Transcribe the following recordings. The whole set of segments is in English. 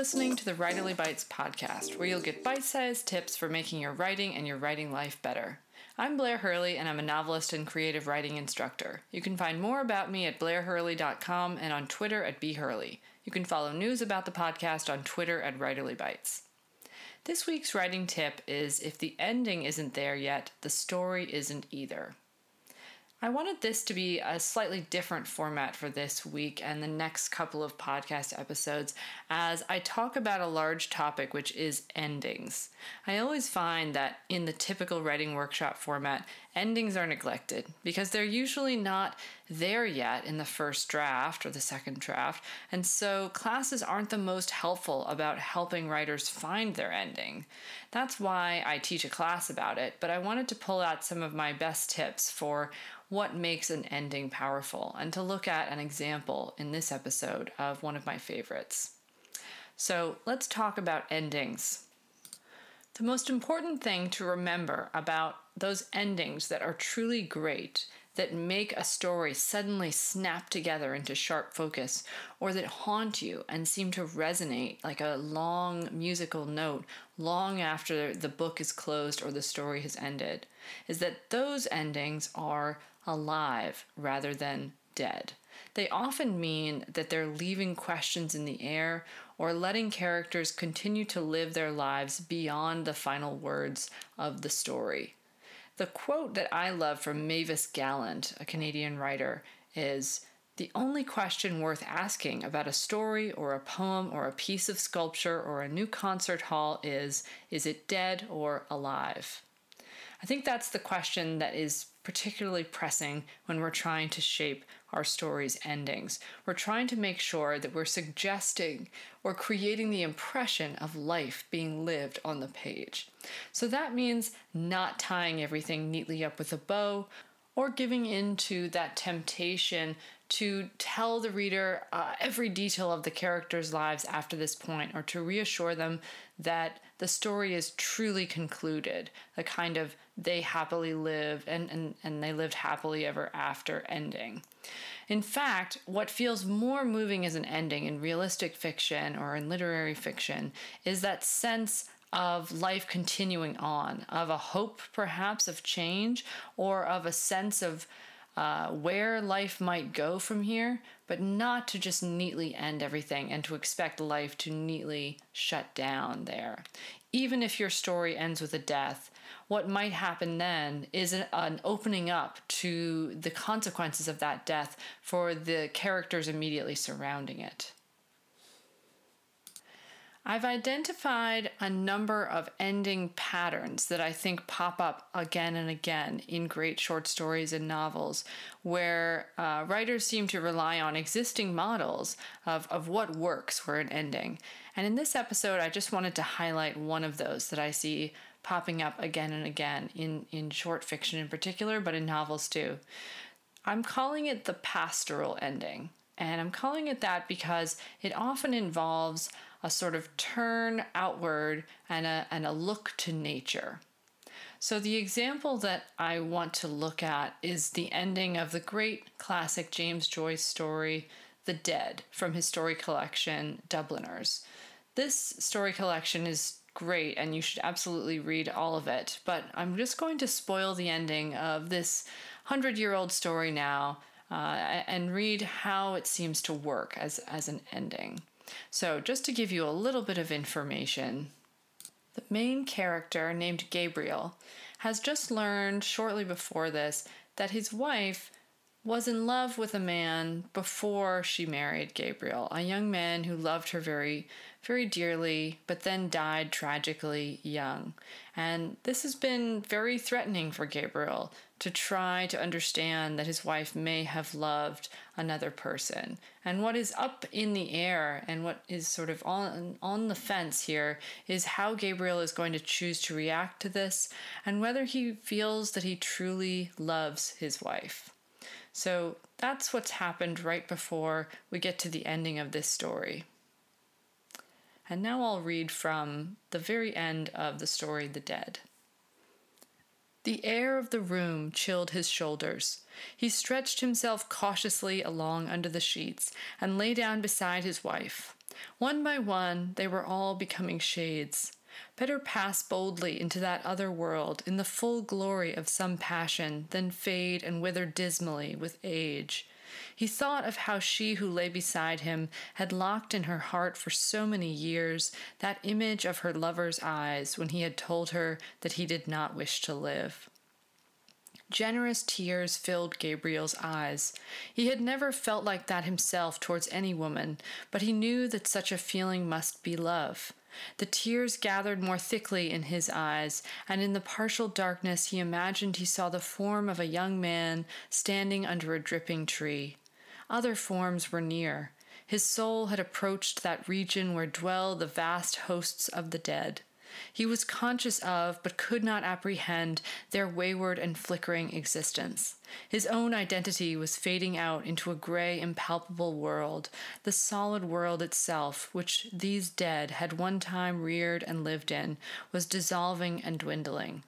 listening to the Writerly Bites podcast, where you'll get bite sized tips for making your writing and your writing life better. I'm Blair Hurley, and I'm a novelist and creative writing instructor. You can find more about me at blairhurley.com and on Twitter at bhurley. You can follow news about the podcast on Twitter at Writerly Bites. This week's writing tip is if the ending isn't there yet, the story isn't either. I wanted this to be a slightly different format for this week and the next couple of podcast episodes as I talk about a large topic, which is endings. I always find that in the typical writing workshop format, endings are neglected because they're usually not there yet in the first draft or the second draft, and so classes aren't the most helpful about helping writers find their ending. That's why I teach a class about it, but I wanted to pull out some of my best tips for what makes an ending powerful and to look at an example in this episode of one of my favorites. So let's talk about endings. The most important thing to remember about those endings that are truly great, that make a story suddenly snap together into sharp focus, or that haunt you and seem to resonate like a long musical note long after the book is closed or the story has ended, is that those endings are alive rather than dead. They often mean that they're leaving questions in the air or letting characters continue to live their lives beyond the final words of the story. The quote that I love from Mavis Gallant, a Canadian writer, is The only question worth asking about a story or a poem or a piece of sculpture or a new concert hall is Is it dead or alive? I think that's the question that is particularly pressing when we're trying to shape our story's endings. We're trying to make sure that we're suggesting or creating the impression of life being lived on the page. So that means not tying everything neatly up with a bow or giving in to that temptation to tell the reader uh, every detail of the characters' lives after this point, or to reassure them that the story is truly concluded, the kind of they happily live and, and, and they lived happily ever after ending. In fact, what feels more moving as an ending in realistic fiction or in literary fiction is that sense of life continuing on, of a hope perhaps of change, or of a sense of uh, where life might go from here, but not to just neatly end everything and to expect life to neatly shut down there. Even if your story ends with a death, what might happen then is an, an opening up to the consequences of that death for the characters immediately surrounding it. I've identified a number of ending patterns that I think pop up again and again in great short stories and novels, where uh, writers seem to rely on existing models of, of what works for an ending. And in this episode, I just wanted to highlight one of those that I see popping up again and again in, in short fiction in particular, but in novels too. I'm calling it the pastoral ending. And I'm calling it that because it often involves a sort of turn outward and a, and a look to nature. So, the example that I want to look at is the ending of the great classic James Joyce story, The Dead, from his story collection, Dubliners. This story collection is great and you should absolutely read all of it, but I'm just going to spoil the ending of this hundred year old story now uh, and read how it seems to work as, as an ending. So, just to give you a little bit of information, the main character, named Gabriel, has just learned shortly before this that his wife was in love with a man before she married Gabriel, a young man who loved her very, very dearly, but then died tragically young. And this has been very threatening for Gabriel to try to understand that his wife may have loved another person. And what is up in the air and what is sort of on, on the fence here is how Gabriel is going to choose to react to this and whether he feels that he truly loves his wife. So that's what's happened right before we get to the ending of this story. And now I'll read from the very end of the story, The Dead. The air of the room chilled his shoulders. He stretched himself cautiously along under the sheets and lay down beside his wife. One by one, they were all becoming shades. Better pass boldly into that other world in the full glory of some passion than fade and wither dismally with age. He thought of how she who lay beside him had locked in her heart for so many years that image of her lover's eyes when he had told her that he did not wish to live. Generous tears filled Gabriel's eyes. He had never felt like that himself towards any woman, but he knew that such a feeling must be love. The tears gathered more thickly in his eyes, and in the partial darkness he imagined he saw the form of a young man standing under a dripping tree. Other forms were near. His soul had approached that region where dwell the vast hosts of the dead. He was conscious of, but could not apprehend, their wayward and flickering existence. His own identity was fading out into a gray, impalpable world, the solid world itself, which these dead had one time reared and lived in, was dissolving and dwindling.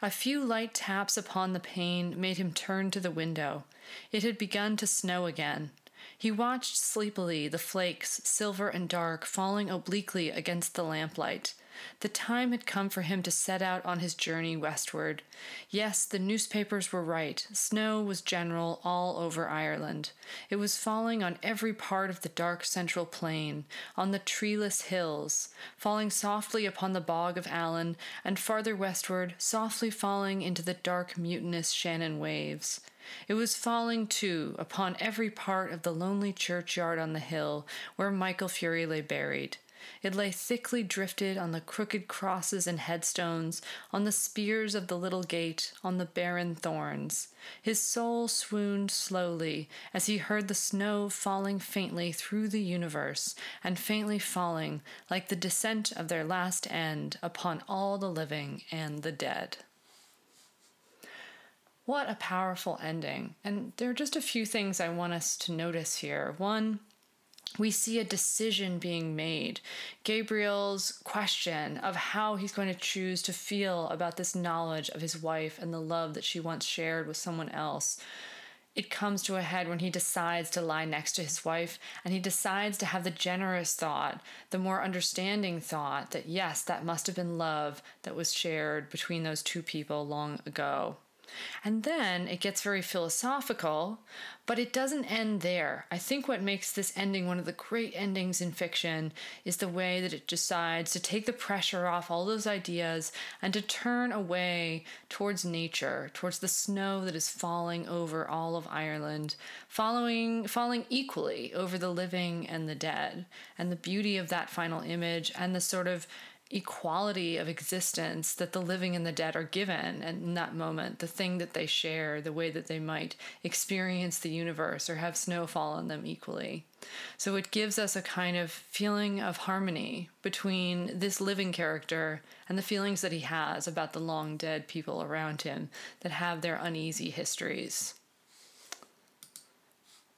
A few light taps upon the pane made him turn to the window. It had begun to snow again. He watched sleepily the flakes, silver and dark, falling obliquely against the lamplight. The time had come for him to set out on his journey westward. Yes, the newspapers were right. Snow was general all over Ireland. It was falling on every part of the dark central plain, on the treeless hills, falling softly upon the bog of Allen, and farther westward, softly falling into the dark, mutinous Shannon waves. It was falling, too, upon every part of the lonely churchyard on the hill where Michael Furey lay buried. It lay thickly drifted on the crooked crosses and headstones, on the spears of the little gate, on the barren thorns. His soul swooned slowly as he heard the snow falling faintly through the universe, and faintly falling, like the descent of their last end, upon all the living and the dead. What a powerful ending. And there are just a few things I want us to notice here. One, we see a decision being made. Gabriel's question of how he's going to choose to feel about this knowledge of his wife and the love that she once shared with someone else. It comes to a head when he decides to lie next to his wife and he decides to have the generous thought, the more understanding thought that yes, that must have been love that was shared between those two people long ago. And then it gets very philosophical, but it doesn't end there. I think what makes this ending one of the great endings in fiction is the way that it decides to take the pressure off all those ideas and to turn away towards nature, towards the snow that is falling over all of Ireland, following falling equally over the living and the dead, and the beauty of that final image and the sort of equality of existence that the living and the dead are given and in that moment the thing that they share the way that they might experience the universe or have snow fall on them equally. So it gives us a kind of feeling of harmony between this living character and the feelings that he has about the long dead people around him that have their uneasy histories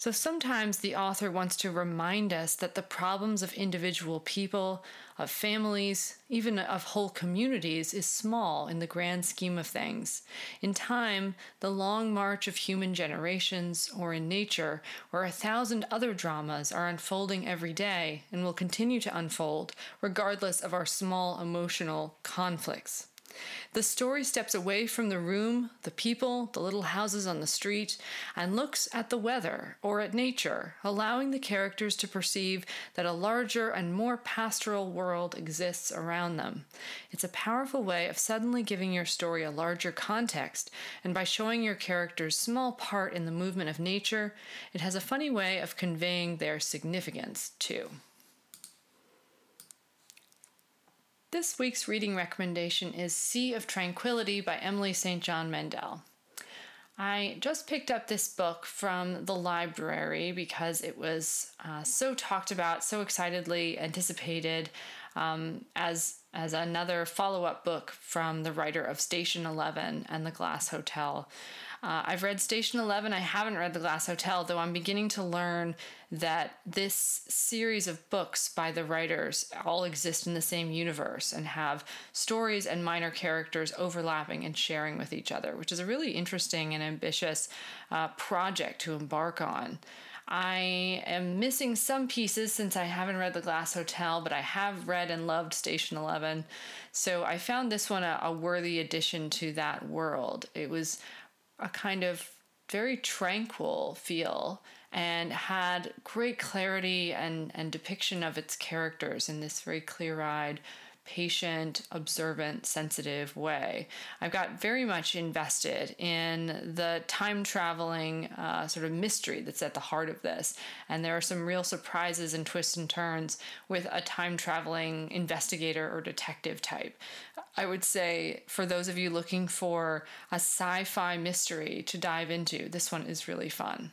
so sometimes the author wants to remind us that the problems of individual people, of families, even of whole communities is small in the grand scheme of things. In time, the long march of human generations, or in nature, where a thousand other dramas are unfolding every day and will continue to unfold, regardless of our small emotional conflicts. The story steps away from the room, the people, the little houses on the street, and looks at the weather or at nature, allowing the characters to perceive that a larger and more pastoral world exists around them. It's a powerful way of suddenly giving your story a larger context, and by showing your characters small part in the movement of nature, it has a funny way of conveying their significance too. This week's reading recommendation is Sea of Tranquility by Emily St. John Mandel. I just picked up this book from the library because it was uh, so talked about, so excitedly anticipated um, as as another follow up book from the writer of Station Eleven and The Glass Hotel. Uh, I've read Station 11. I haven't read The Glass Hotel, though I'm beginning to learn that this series of books by the writers all exist in the same universe and have stories and minor characters overlapping and sharing with each other, which is a really interesting and ambitious uh, project to embark on. I am missing some pieces since I haven't read The Glass Hotel, but I have read and loved Station 11. So I found this one a, a worthy addition to that world. It was a kind of very tranquil feel and had great clarity and, and depiction of its characters in this very clear eyed, patient, observant, sensitive way. I've got very much invested in the time traveling uh, sort of mystery that's at the heart of this. And there are some real surprises and twists and turns with a time traveling investigator or detective type. I would say for those of you looking for a sci fi mystery to dive into, this one is really fun.